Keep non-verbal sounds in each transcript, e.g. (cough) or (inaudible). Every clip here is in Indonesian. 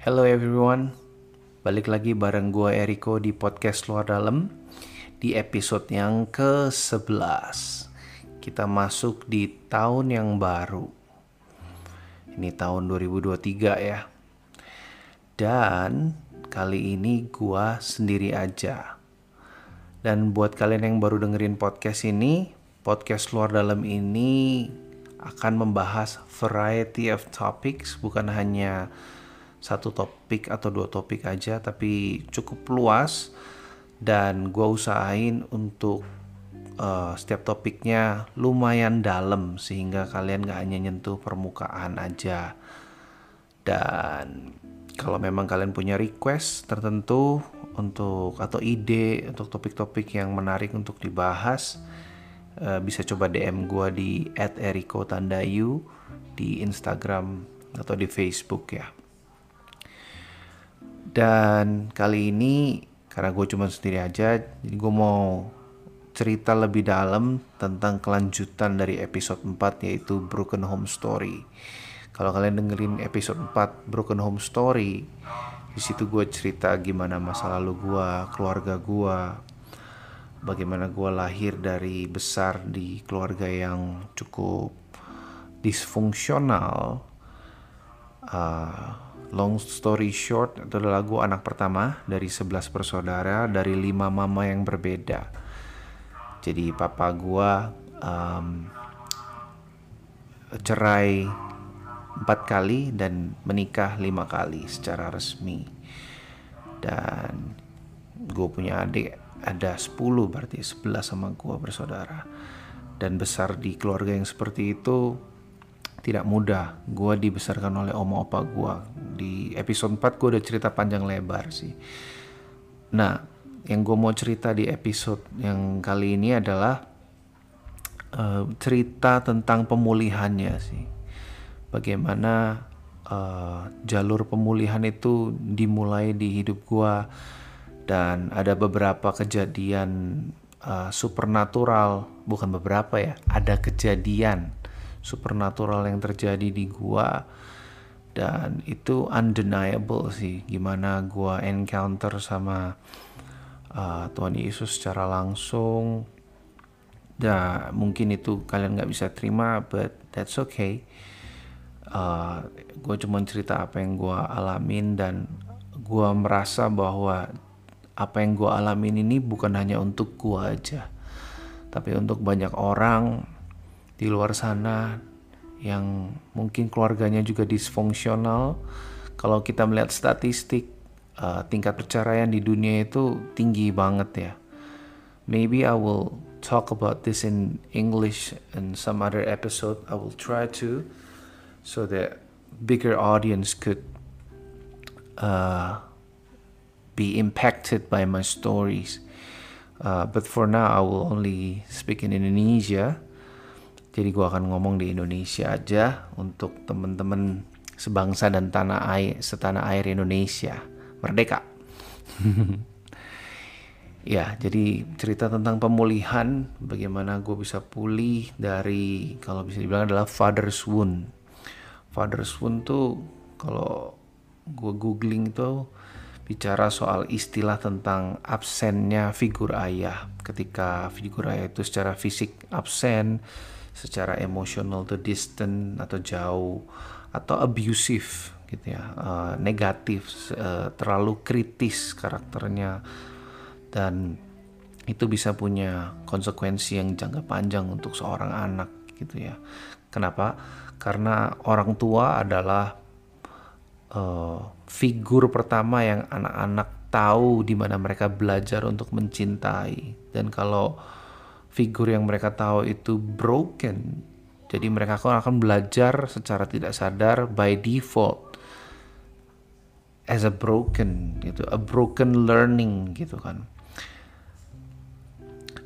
Hello everyone, balik lagi bareng gue Eriko di podcast luar dalam di episode yang ke-11. Kita masuk di tahun yang baru. Ini tahun 2023 ya. Dan kali ini gue sendiri aja. Dan buat kalian yang baru dengerin podcast ini, podcast luar dalam ini akan membahas variety of topics, bukan hanya satu topik atau dua topik aja tapi cukup luas dan gue usahain untuk uh, setiap topiknya lumayan dalam sehingga kalian gak hanya nyentuh permukaan aja dan kalau memang kalian punya request tertentu untuk atau ide untuk topik-topik yang menarik untuk dibahas uh, bisa coba DM gue di @eriko_tandayu di Instagram atau di Facebook ya. Dan kali ini karena gue cuma sendiri aja, jadi gue mau cerita lebih dalam tentang kelanjutan dari episode 4 yaitu Broken Home Story. Kalau kalian dengerin episode 4 Broken Home Story, di situ gue cerita gimana masa lalu gue, keluarga gue, bagaimana gue lahir dari besar di keluarga yang cukup disfungsional. Uh, Long story short, itu adalah lagu anak pertama dari 11 bersaudara dari lima mama yang berbeda. Jadi papa gua um, cerai empat kali dan menikah lima kali secara resmi. Dan gue punya adik ada 10 berarti 11 sama gue bersaudara. Dan besar di keluarga yang seperti itu tidak mudah. Gue dibesarkan oleh oma opa gue. Di episode 4 gue udah cerita panjang lebar sih. Nah, yang gue mau cerita di episode yang kali ini adalah uh, cerita tentang pemulihannya sih. Bagaimana uh, jalur pemulihan itu dimulai di hidup gue dan ada beberapa kejadian uh, supernatural, bukan beberapa ya, ada kejadian supernatural yang terjadi di gua dan itu undeniable sih gimana gua encounter sama uh, Tuhan Yesus secara langsung. Ya mungkin itu kalian nggak bisa terima but that's okay. Uh, gue cuma cerita apa yang gue alamin dan gue merasa bahwa apa yang gue alamin ini bukan hanya untuk gue aja tapi untuk banyak orang di luar sana yang mungkin keluarganya juga disfungsional. Kalau kita melihat statistik uh, tingkat perceraian di dunia itu tinggi banget ya. Maybe I will talk about this in English in some other episode. I will try to so that bigger audience could uh, be impacted by my stories. Uh, but for now, I will only speak in Indonesia. Jadi gue akan ngomong di Indonesia aja untuk temen-temen sebangsa dan tanah air, setanah air Indonesia. Merdeka. (laughs) ya, jadi cerita tentang pemulihan, bagaimana gue bisa pulih dari, kalau bisa dibilang adalah father's wound. Father's wound tuh, kalau gue googling tuh, bicara soal istilah tentang absennya figur ayah. Ketika figur ayah itu secara fisik absen, secara emosional tuh distant atau jauh atau abusive gitu ya uh, negatif uh, terlalu kritis karakternya. Dan itu bisa punya konsekuensi yang jangka panjang untuk seorang anak gitu ya. Kenapa? Karena orang tua adalah uh, figur pertama yang anak-anak tahu di mana mereka belajar untuk mencintai. Dan kalau figur yang mereka tahu itu broken. Jadi mereka akan belajar secara tidak sadar by default as a broken gitu, a broken learning gitu kan.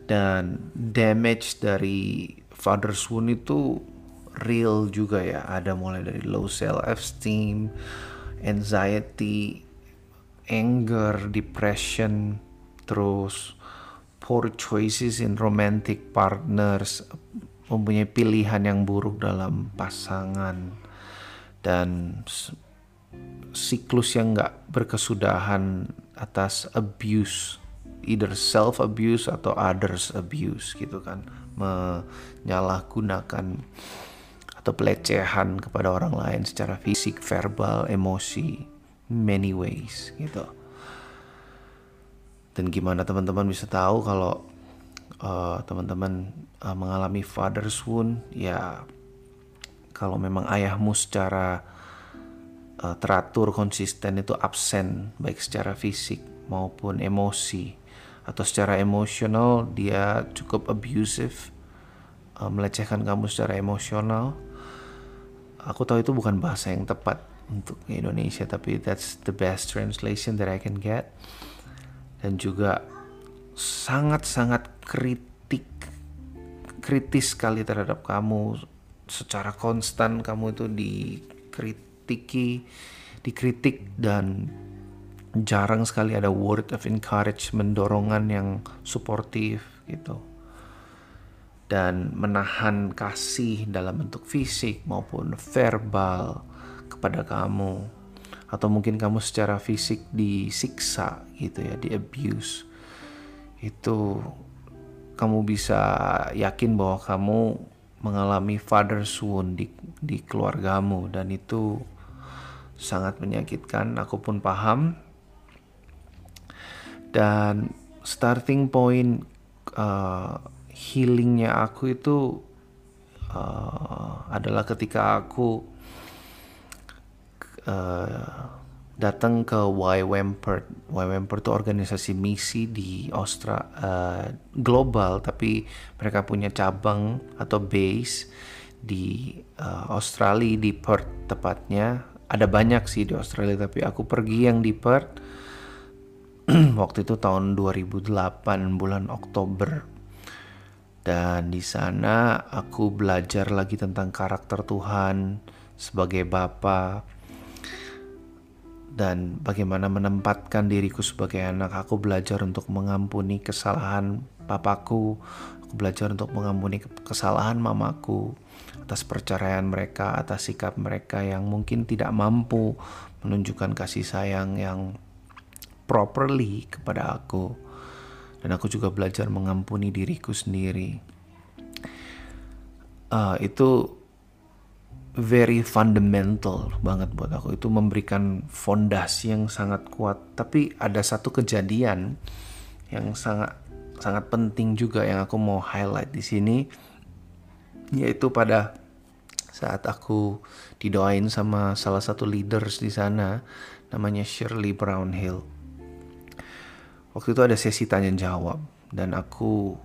Dan damage dari father's wound itu real juga ya. Ada mulai dari low self esteem, anxiety, anger, depression, terus poor choices in romantic partners, mempunyai pilihan yang buruk dalam pasangan dan siklus yang nggak berkesudahan atas abuse either self abuse atau others abuse gitu kan menyalahgunakan atau pelecehan kepada orang lain secara fisik, verbal, emosi, many ways gitu. Dan gimana teman-teman bisa tahu kalau uh, teman-teman uh, mengalami father's wound? Ya kalau memang ayahmu secara uh, teratur konsisten itu absen baik secara fisik maupun emosi atau secara emosional dia cukup abusive uh, melecehkan kamu secara emosional. Aku tahu itu bukan bahasa yang tepat untuk Indonesia tapi that's the best translation that I can get dan juga sangat-sangat kritik kritis sekali terhadap kamu secara konstan kamu itu dikritiki dikritik dan jarang sekali ada word of encouragement, dorongan yang suportif gitu. Dan menahan kasih dalam bentuk fisik maupun verbal kepada kamu. Atau mungkin kamu secara fisik disiksa gitu ya, di abuse. Itu kamu bisa yakin bahwa kamu mengalami father's wound di, di keluargamu dan itu sangat menyakitkan. Aku pun paham dan starting point uh, healingnya aku itu uh, adalah ketika aku uh, datang ke Y Wampert. Y Wampert itu organisasi misi di Austra uh, global tapi mereka punya cabang atau base di uh, Australia di Perth tepatnya. Ada banyak sih di Australia tapi aku pergi yang di Perth (clears throat) waktu itu tahun 2008 bulan Oktober dan di sana aku belajar lagi tentang karakter Tuhan sebagai bapa dan bagaimana menempatkan diriku sebagai anak. Aku belajar untuk mengampuni kesalahan papaku. Aku belajar untuk mengampuni kesalahan mamaku atas perceraian mereka atas sikap mereka yang mungkin tidak mampu menunjukkan kasih sayang yang properly kepada aku. Dan aku juga belajar mengampuni diriku sendiri. Uh, itu very fundamental banget buat aku. Itu memberikan fondasi yang sangat kuat. Tapi ada satu kejadian yang sangat sangat penting juga yang aku mau highlight di sini yaitu pada saat aku didoain sama salah satu leaders di sana namanya Shirley Brownhill. Waktu itu ada sesi tanya jawab dan aku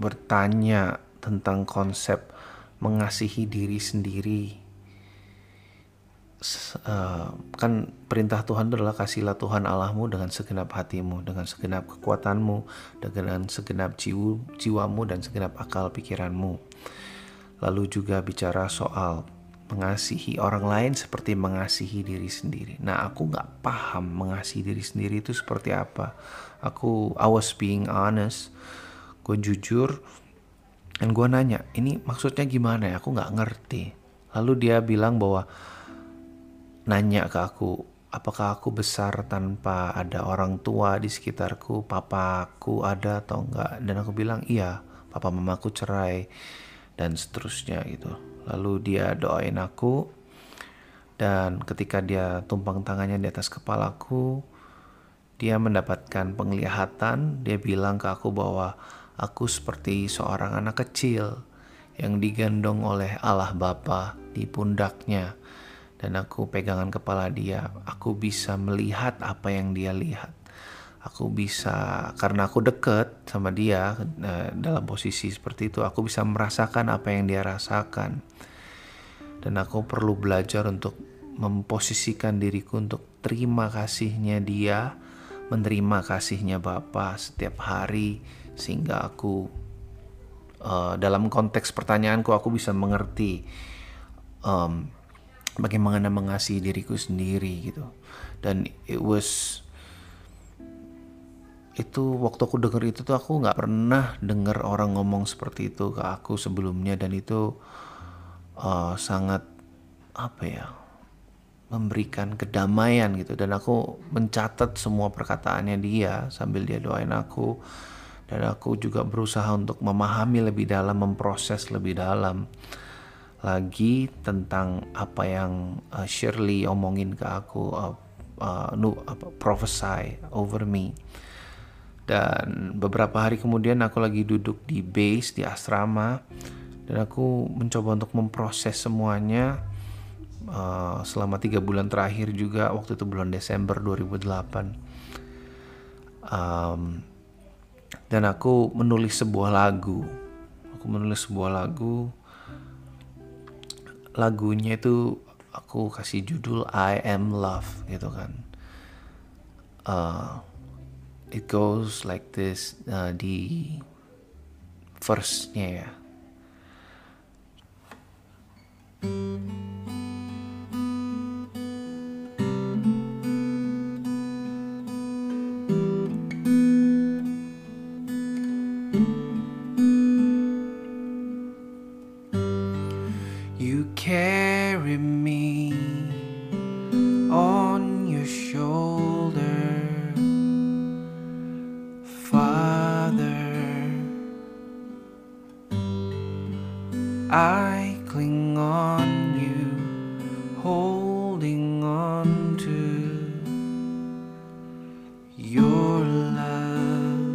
bertanya tentang konsep mengasihi diri sendiri uh, kan perintah Tuhan adalah kasihlah Tuhan Allahmu dengan segenap hatimu, dengan segenap kekuatanmu, dengan segenap jiwa, jiwamu dan segenap akal pikiranmu. Lalu juga bicara soal mengasihi orang lain seperti mengasihi diri sendiri. Nah, aku nggak paham mengasihi diri sendiri itu seperti apa aku I was being honest gue jujur dan gue nanya ini maksudnya gimana ya aku nggak ngerti lalu dia bilang bahwa nanya ke aku apakah aku besar tanpa ada orang tua di sekitarku? Papaku ada atau enggak? Dan aku bilang iya papa mamaku cerai dan seterusnya gitu. Lalu dia doain aku dan ketika dia tumpang tangannya di atas kepalaku dia mendapatkan penglihatan, dia bilang ke aku bahwa aku seperti seorang anak kecil yang digendong oleh Allah Bapa di pundaknya. Dan aku pegangan kepala dia, aku bisa melihat apa yang dia lihat. Aku bisa, karena aku deket sama dia eh, dalam posisi seperti itu, aku bisa merasakan apa yang dia rasakan. Dan aku perlu belajar untuk memposisikan diriku untuk terima kasihnya dia menerima kasihnya Bapa setiap hari sehingga aku uh, dalam konteks pertanyaanku aku bisa mengerti um, bagaimana mengasihi diriku sendiri gitu. Dan it was itu waktu aku denger itu tuh aku nggak pernah denger orang ngomong seperti itu ke aku sebelumnya. Dan itu uh, sangat apa ya memberikan kedamaian gitu. Dan aku mencatat semua perkataannya dia sambil dia doain aku. Dan aku juga berusaha untuk memahami lebih dalam memproses lebih dalam lagi tentang apa yang uh, Shirley omongin ke aku uh, uh, nu, apa, prophesy over me. Dan beberapa hari kemudian aku lagi duduk di base di asrama dan aku mencoba untuk memproses semuanya. Uh, selama tiga bulan terakhir juga waktu itu bulan Desember 2008 um, dan aku menulis sebuah lagu. Aku menulis sebuah lagu lagunya itu aku kasih judul I Am Love gitu kan. Uh, it goes like this uh, di verse-nya ya I cling on you, holding on to your love.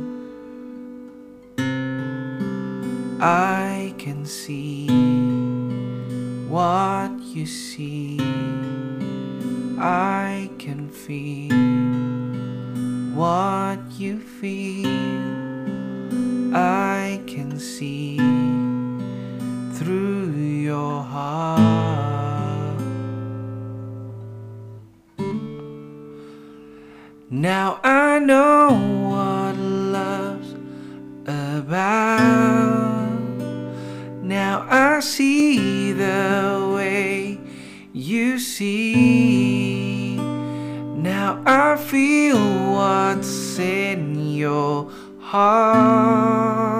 I can see what you see, I can feel what you feel, Now I know what love's about. Now I see the way you see. Now I feel what's in your heart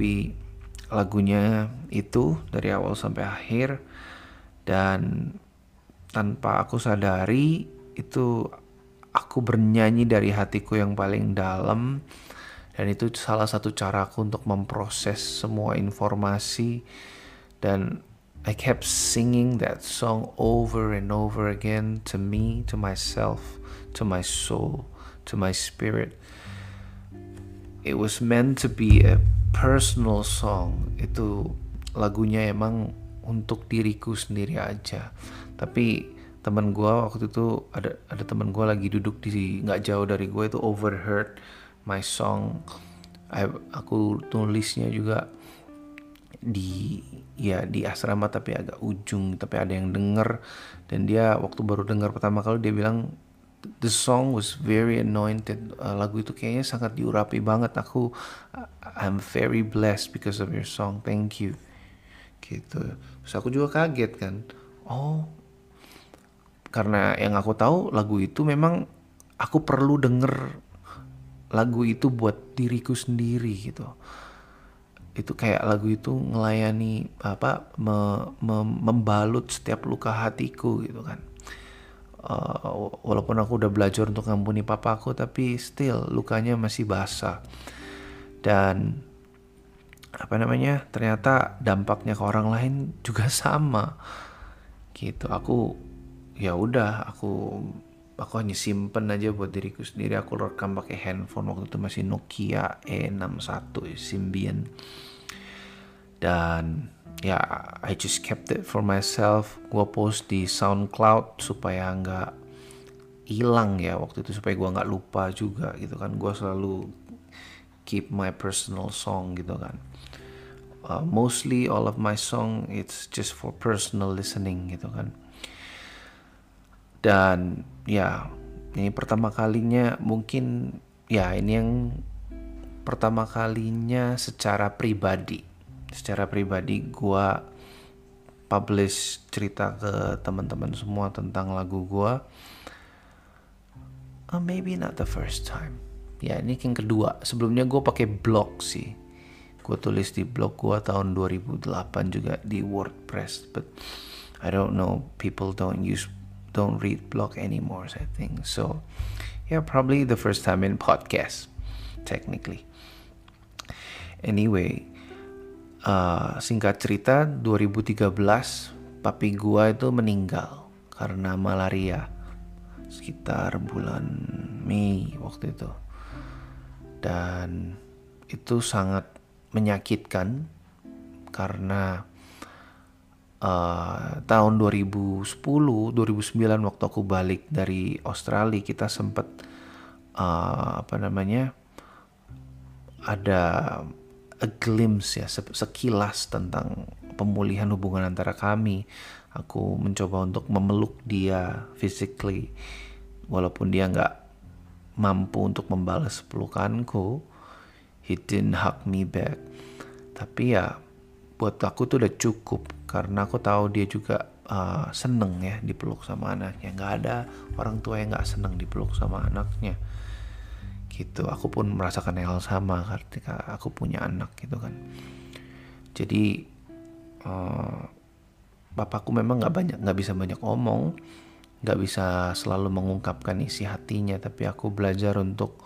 lebih lagunya itu dari awal sampai akhir dan tanpa aku sadari itu aku bernyanyi dari hatiku yang paling dalam dan itu salah satu caraku untuk memproses semua informasi dan I kept singing that song over and over again to me, to myself, to my soul, to my spirit. It was meant to be a personal song. Itu lagunya emang untuk diriku sendiri aja. Tapi teman gue waktu itu ada ada teman gue lagi duduk di nggak jauh dari gue itu overheard my song I, aku tulisnya juga di ya di asrama tapi agak ujung tapi ada yang denger dan dia waktu baru dengar pertama kali dia bilang the song was very anointed. Uh, lagu itu kayaknya sangat diurapi banget. Aku I'm very blessed because of your song. Thank you. Gitu. Terus aku juga kaget kan. Oh karena yang aku tahu lagu itu memang aku perlu denger lagu itu buat diriku sendiri gitu. Itu kayak lagu itu ngelayani apa me, me, membalut setiap luka hatiku gitu kan uh, walaupun aku udah belajar untuk ngampuni papaku tapi still lukanya masih basah. Dan apa namanya ternyata dampaknya ke orang lain juga (laughs) sama. Gitu aku ya udah aku aku hanya simpen aja buat diriku sendiri. Aku rekam pakai handphone waktu itu masih Nokia E61 Symbian. Dan ya I just kept it for myself. Gue post di SoundCloud supaya nggak hilang ya waktu itu supaya gue nggak lupa juga gitu kan. Gue selalu keep my personal song gitu kan. Uh, mostly all of my song it's just for personal listening gitu kan. Dan ya ini pertama kalinya mungkin ya ini yang pertama kalinya secara pribadi secara pribadi gue publish cerita ke teman-teman semua tentang lagu gue uh, maybe not the first time. Ya ini yang kedua. Sebelumnya gue pakai blog sih. Gue tulis di blog gue tahun 2008 juga di WordPress but I don't know. People don't use don't read blog anymore I think. So yeah probably the first time in podcast technically. Anyway uh, singkat cerita 2013 papi gua itu meninggal karena malaria sekitar bulan Mei waktu itu. Dan itu sangat menyakitkan karena uh, tahun 2010 2009 waktu aku balik dari Australia kita sempat uh, apa namanya ada a glimpse ya sekilas tentang pemulihan hubungan antara kami. Aku mencoba untuk memeluk dia physically walaupun dia nggak mampu untuk membalas pelukanku. He didn't hug me back. Tapi ya buat aku tuh udah cukup karena aku tahu dia juga uh, seneng ya dipeluk sama anaknya. Nggak ada orang tua yang nggak seneng dipeluk sama anaknya gitu. Aku pun merasakan hal sama ketika aku punya anak gitu kan. Jadi uh, bapakku memang nggak banyak nggak bisa banyak omong nggak bisa selalu mengungkapkan isi hatinya tapi aku belajar untuk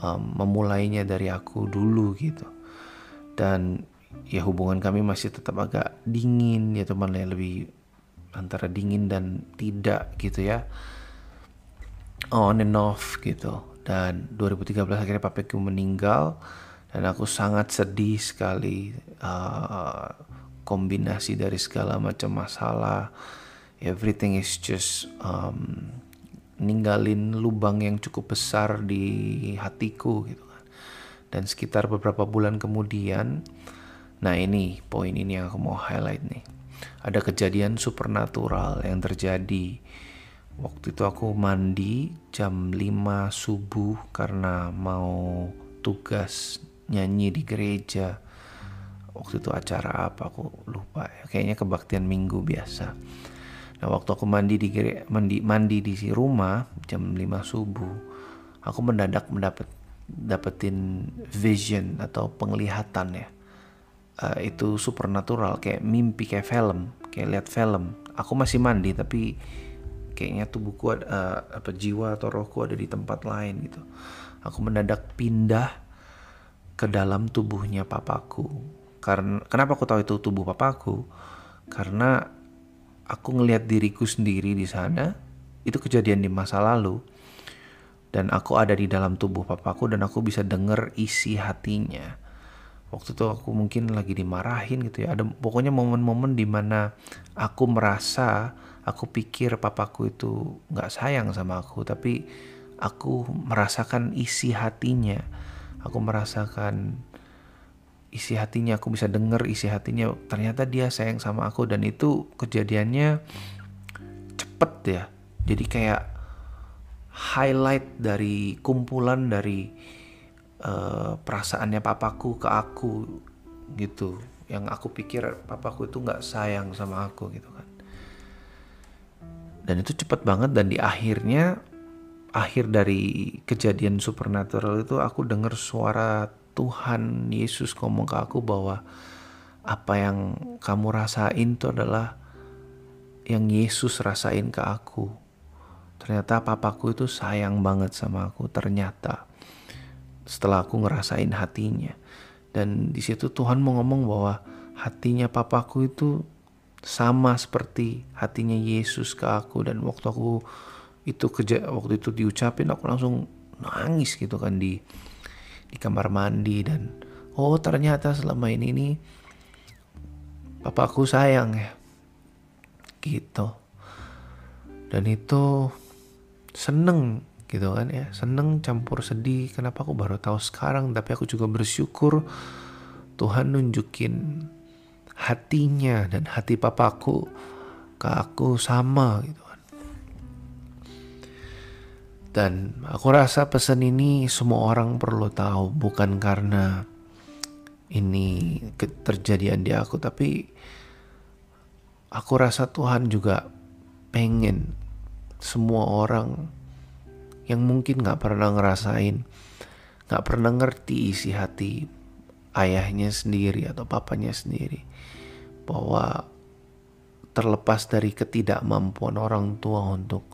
um, memulainya dari aku dulu gitu. Dan ya hubungan kami masih tetap agak dingin ya teman ya lebih antara dingin dan tidak gitu ya. On and off gitu dan 2013 akhirnya papiku meninggal. Dan aku sangat sedih sekali uh, kombinasi dari segala macam masalah. Everything is just um, ninggalin lubang yang cukup besar di hatiku gitu kan. Dan sekitar beberapa bulan kemudian nah ini poin ini yang aku mau highlight nih. Ada kejadian supernatural yang terjadi Waktu itu aku mandi jam 5 subuh karena mau tugas nyanyi di gereja. Waktu itu acara apa aku lupa ya. Kayaknya kebaktian minggu biasa. Nah waktu aku mandi di gere, mandi mandi di rumah jam 5 subuh, aku mendadak mendapat dapetin vision atau penglihatan ya. Uh, itu supernatural kayak mimpi kayak film, kayak lihat film. Aku masih mandi tapi kayaknya tubuhku ada uh, apa jiwa atau rohku ada di tempat lain gitu. Aku mendadak pindah ke dalam tubuhnya papaku. Karena kenapa aku tahu itu tubuh papaku? Karena aku ngelihat diriku sendiri di sana itu kejadian di masa lalu dan aku ada di dalam tubuh papaku dan aku bisa denger isi hatinya waktu itu aku mungkin lagi dimarahin gitu ya. Ada pokoknya momen-momen di mana aku merasa aku pikir papaku itu nggak sayang sama aku tapi aku merasakan isi hatinya. Aku merasakan isi hatinya aku bisa denger isi hatinya. Ternyata dia sayang sama aku dan itu kejadiannya cepet ya. Jadi kayak highlight dari kumpulan dari uh, perasaannya papaku ke aku gitu yang aku pikir papaku itu nggak sayang sama aku gitu kan dan itu cepat banget dan di akhirnya akhir dari kejadian supernatural itu aku dengar suara Tuhan Yesus ngomong ke aku bahwa apa yang kamu rasain itu adalah yang Yesus rasain ke aku. Ternyata papaku itu sayang banget sama aku. Ternyata setelah aku ngerasain hatinya. Dan di situ Tuhan mau ngomong bahwa hatinya papaku itu sama seperti hatinya Yesus ke aku. Dan waktu aku itu kerja waktu itu diucapin aku langsung nangis gitu kan di di kamar mandi. Dan oh ternyata selama ini nih papaku sayang ya gitu. Dan itu seneng gitu kan ya. Seneng campur sedih. Kenapa aku baru tahu sekarang? Tapi aku juga bersyukur Tuhan nunjukin hatinya dan hati papaku ke aku sama gitu kan. Dan aku rasa pesan ini semua orang perlu tahu. Bukan karena ini terjadian di aku tapi aku rasa Tuhan juga pengen semua orang yang mungkin gak pernah ngerasain, gak pernah ngerti isi hati ayahnya sendiri atau papanya sendiri, bahwa terlepas dari ketidakmampuan orang tua untuk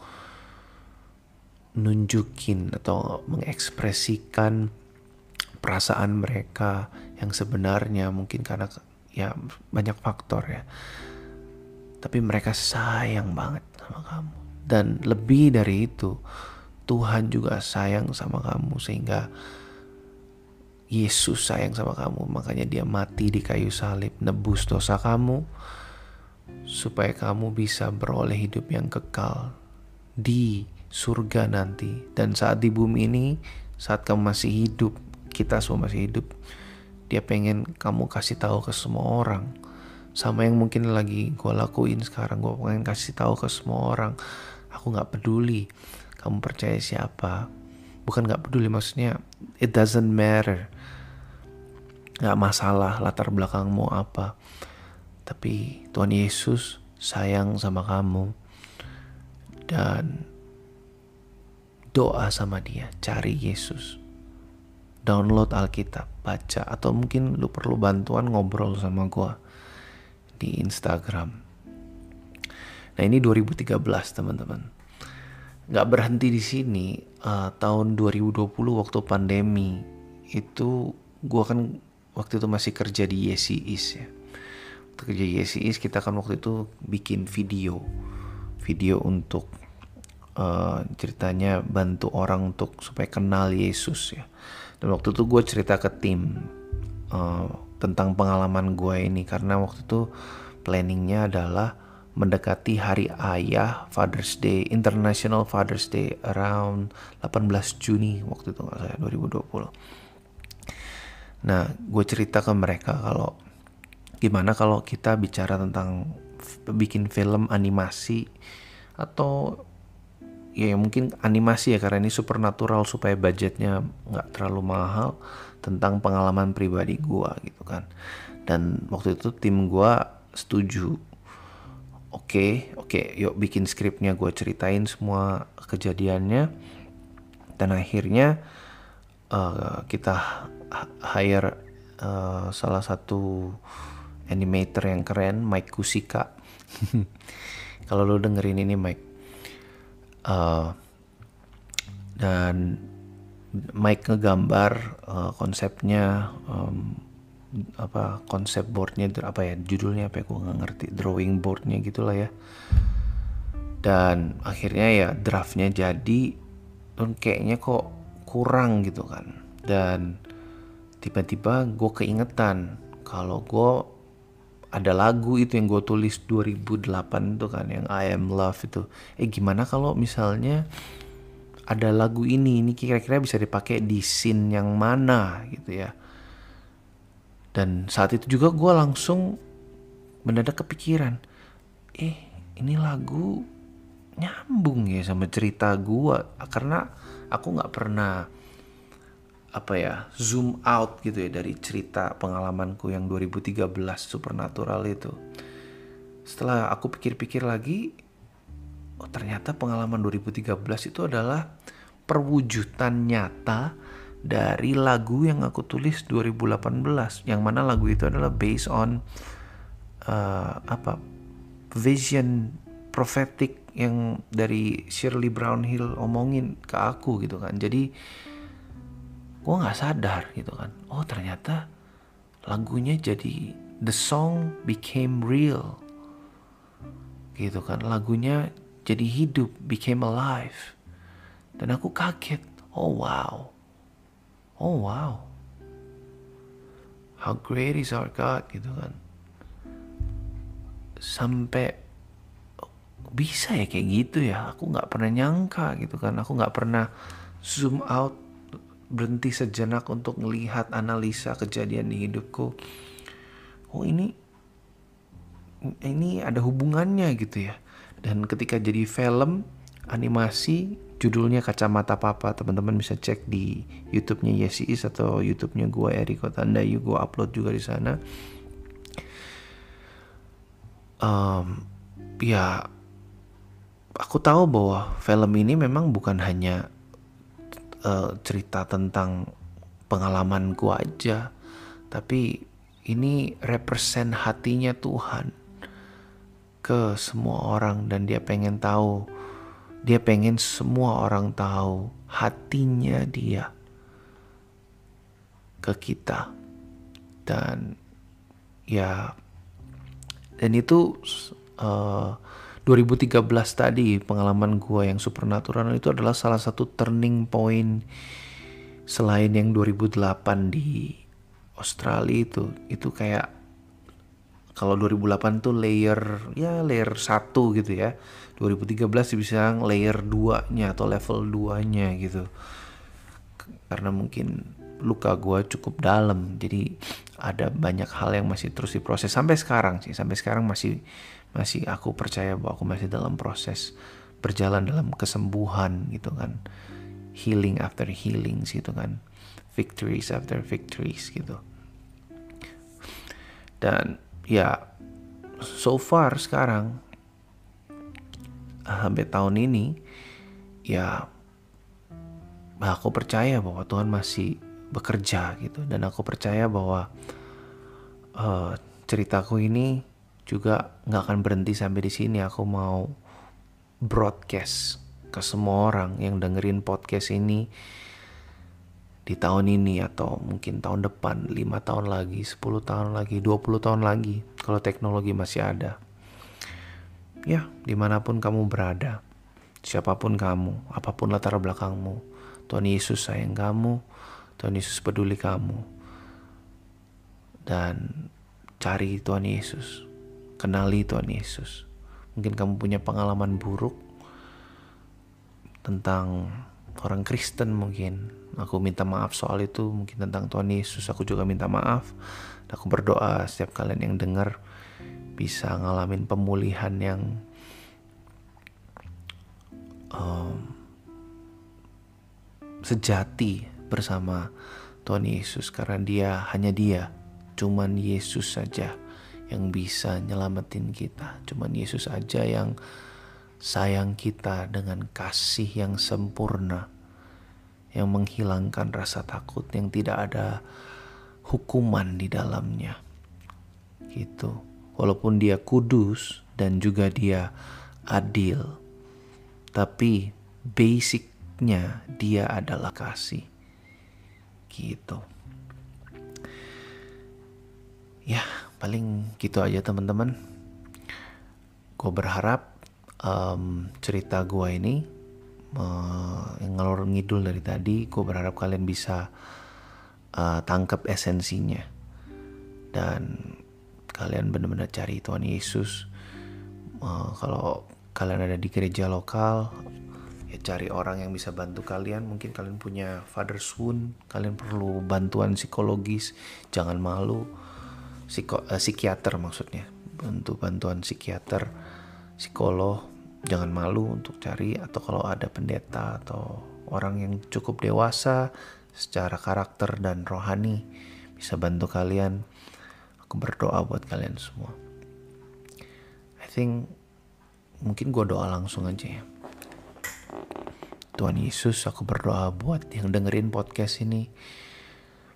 nunjukin atau mengekspresikan perasaan mereka yang sebenarnya mungkin karena ya banyak faktor ya. Tapi mereka sayang banget sama kamu. Dan lebih dari itu Tuhan juga sayang sama kamu sehingga Yesus sayang sama kamu. Makanya dia mati di kayu salib nebus dosa kamu supaya kamu bisa beroleh hidup yang kekal di surga nanti. Dan saat di bumi ini saat kamu masih hidup kita semua masih hidup dia pengen kamu kasih tahu ke semua orang. Sama yang mungkin lagi gue lakuin sekarang gue pengen kasih tahu ke semua orang. Aku nggak peduli kamu percaya siapa bukan nggak peduli maksudnya it doesn't matter nggak masalah latar belakangmu apa tapi Tuhan Yesus sayang sama kamu dan doa sama dia cari Yesus download Alkitab, baca, atau mungkin lu perlu bantuan ngobrol sama gue di Instagram. Nah ini 2013 teman-teman. Gak berhenti di sini. Uh, tahun 2020 waktu pandemi itu gue kan waktu itu masih kerja di YCIS ya. Waktu kerja di kita kan waktu itu bikin video, video untuk uh, ceritanya bantu orang untuk supaya kenal Yesus ya dan waktu itu gue cerita ke tim uh, tentang pengalaman gue ini karena waktu itu planningnya adalah mendekati hari ayah Father's Day International Father's Day around 18 Juni waktu itu nggak saya 2020 nah gue cerita ke mereka kalau gimana kalau kita bicara tentang bikin film animasi atau ya mungkin animasi ya karena ini supernatural supaya budgetnya nggak terlalu mahal tentang pengalaman pribadi gua gitu kan. Dan waktu itu tim gua setuju oke okay, oke okay, yuk bikin skripnya gue ceritain semua kejadiannya. Dan akhirnya uh, kita hire uh, salah satu animator yang keren Mike Kusika. (laughs) Kalau lo dengerin ini Mike. Uh, dan Mike ngegambar uh, konsepnya um, apa konsep boardnya apa ya judulnya apa ya gue nggak ngerti. Drawing boardnya gitulah ya. Dan akhirnya ya draftnya jadi dan kayaknya kok kurang gitu kan. Dan tiba-tiba gue keingetan kalau gue ada lagu itu yang gue tulis 2008 itu kan yang I Am Love itu. Eh gimana kalau misalnya ada lagu ini ini kira-kira bisa dipakai di scene yang mana gitu ya dan saat itu juga gue langsung mendadak kepikiran eh ini lagu nyambung ya sama cerita gue karena aku nggak pernah apa ya zoom out gitu ya dari cerita pengalamanku yang 2013 supernatural itu. Setelah aku pikir-pikir lagi oh ternyata pengalaman 2013 itu adalah perwujudan nyata dari lagu yang aku tulis 2018 yang mana lagu itu adalah based on uh, apa vision prophetic yang dari Shirley Brownhill omongin ke aku gitu kan. Jadi gue nggak sadar gitu kan. Oh ternyata lagunya jadi the song became real gitu kan. Lagunya jadi hidup became alive. Dan aku kaget. Oh wow oh wow. How great is our God gitu kan. Sampai bisa ya kayak gitu ya. Aku nggak pernah nyangka gitu kan. Aku nggak pernah zoom out berhenti sejenak untuk melihat analisa kejadian di hidupku. Oh ini ini ada hubungannya gitu ya. Dan ketika jadi film animasi judulnya kacamata papa teman-teman bisa cek di YouTube-nya Yesis atau YouTube-nya gue Eriko Tandayu gue upload juga di sana. Um, ya aku tahu bahwa film ini memang bukan hanya uh, cerita tentang pengalamanku aja, tapi ini represent hatinya Tuhan ke semua orang dan dia pengen tahu dia pengen semua orang tahu hatinya dia ke kita. Dan ya dan itu uh, eh, 2013 tadi pengalaman gua yang supernatural itu adalah salah satu turning point selain yang 2008 di Australia itu. Itu kayak kalau 2008 tuh layer ya layer 1 gitu ya. 2013 bisa layer 2 nya atau level 2 nya gitu. Karena mungkin luka gue cukup dalam jadi ada banyak hal yang masih terus diproses. Sampai sekarang sih sampai sekarang masih masih aku percaya bahwa aku masih dalam proses berjalan dalam kesembuhan gitu kan. Healing after healing gitu kan. Victories after victories gitu. Dan ya so far sekarang sampai tahun ini ya aku percaya bahwa Tuhan masih bekerja gitu. Dan aku percaya bahwa uh, ceritaku ini juga nggak akan berhenti sampai di sini. Aku mau broadcast ke semua orang yang dengerin podcast ini di tahun ini atau mungkin tahun depan, 5 tahun lagi, 10 tahun lagi, 20 tahun lagi kalau teknologi masih ada. Ya, di mana pun kamu berada, siapa pun kamu, apa pun latar belakangmu, Tuhan Yesus sayang kamu, Tuhan Yesus peduli kamu. Dan cari Tuhan Yesus, kenali Tuhan Yesus. Mungkin kamu punya pengalaman buruk tentang orang Kristen mungkin, Aku minta maaf soal itu, mungkin tentang Tuhan Yesus. Aku juga minta maaf. Aku berdoa setiap kalian yang dengar bisa ngalamin pemulihan yang um, sejati bersama Tuhan Yesus karena dia hanya dia cuman Yesus saja yang bisa nyelamatin kita cuman Yesus aja yang sayang kita dengan kasih yang sempurna yang menghilangkan rasa takut yang tidak ada hukuman di dalamnya. Gitu. Walaupun dia kudus dan juga dia adil. Tapi basicnya dia adalah kasih. Gitu. Ya, paling gitu aja teman-teman. Gue berharap um, cerita gue ini uh, yang ngelor ngidul dari tadi gue berharap kalian bisa uh, tangkap esensinya. Dan kalian benar-benar cari Tuhan Yesus. Uh, kalau kalian ada di gereja lokal ya cari orang yang bisa bantu kalian. Mungkin kalian punya father wound kalian perlu bantuan psikologis. Jangan malu. Psiko, uh, psikiater maksudnya. Bantu bantuan psikiater psikolog jangan malu untuk cari atau kalau ada pendeta atau orang yang cukup dewasa secara karakter dan rohani bisa bantu kalian. Aku berdoa buat kalian semua. I think mungkin gue doa langsung aja ya. Tuhan Yesus aku berdoa buat yang dengerin podcast ini.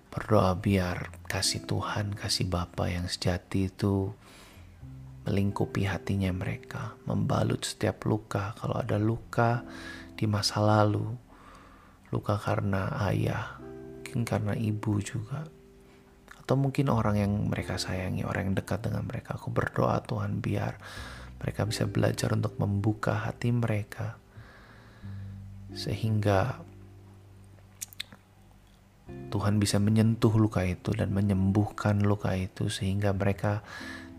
Berdoa biar kasih Tuhan kasih Bapa yang sejati itu melingkupi hatinya mereka, membalut setiap luka. Kalau ada luka di masa lalu, luka karena ayah, mungkin karena ibu juga, atau mungkin orang yang mereka sayangi, orang yang dekat dengan mereka. Aku berdoa Tuhan biar mereka bisa belajar untuk membuka hati mereka, sehingga Tuhan bisa menyentuh luka itu dan menyembuhkan luka itu, sehingga mereka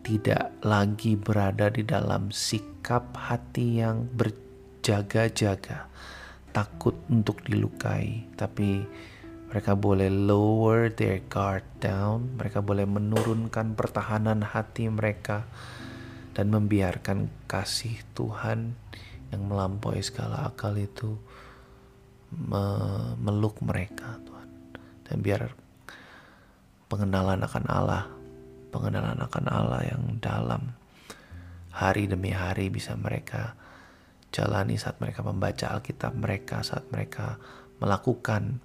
tidak lagi berada di dalam sikap hati yang berjaga-jaga, takut untuk dilukai, tapi mereka boleh lower their guard down, mereka boleh menurunkan pertahanan hati mereka dan membiarkan kasih Tuhan yang melampaui segala akal itu memeluk mereka Tuhan. Dan biar pengenalan akan Allah pengenalan akan Allah yang dalam hari demi hari bisa mereka jalani saat mereka membaca Alkitab mereka, saat mereka melakukan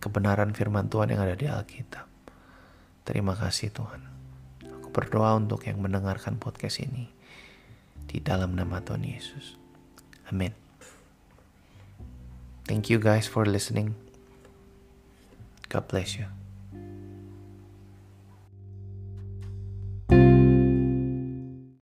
kebenaran firman Tuhan yang ada di Alkitab. Terima kasih Tuhan. Aku berdoa untuk yang mendengarkan podcast ini di dalam nama Tuhan Yesus. Amin. Thank you guys for listening. God bless you.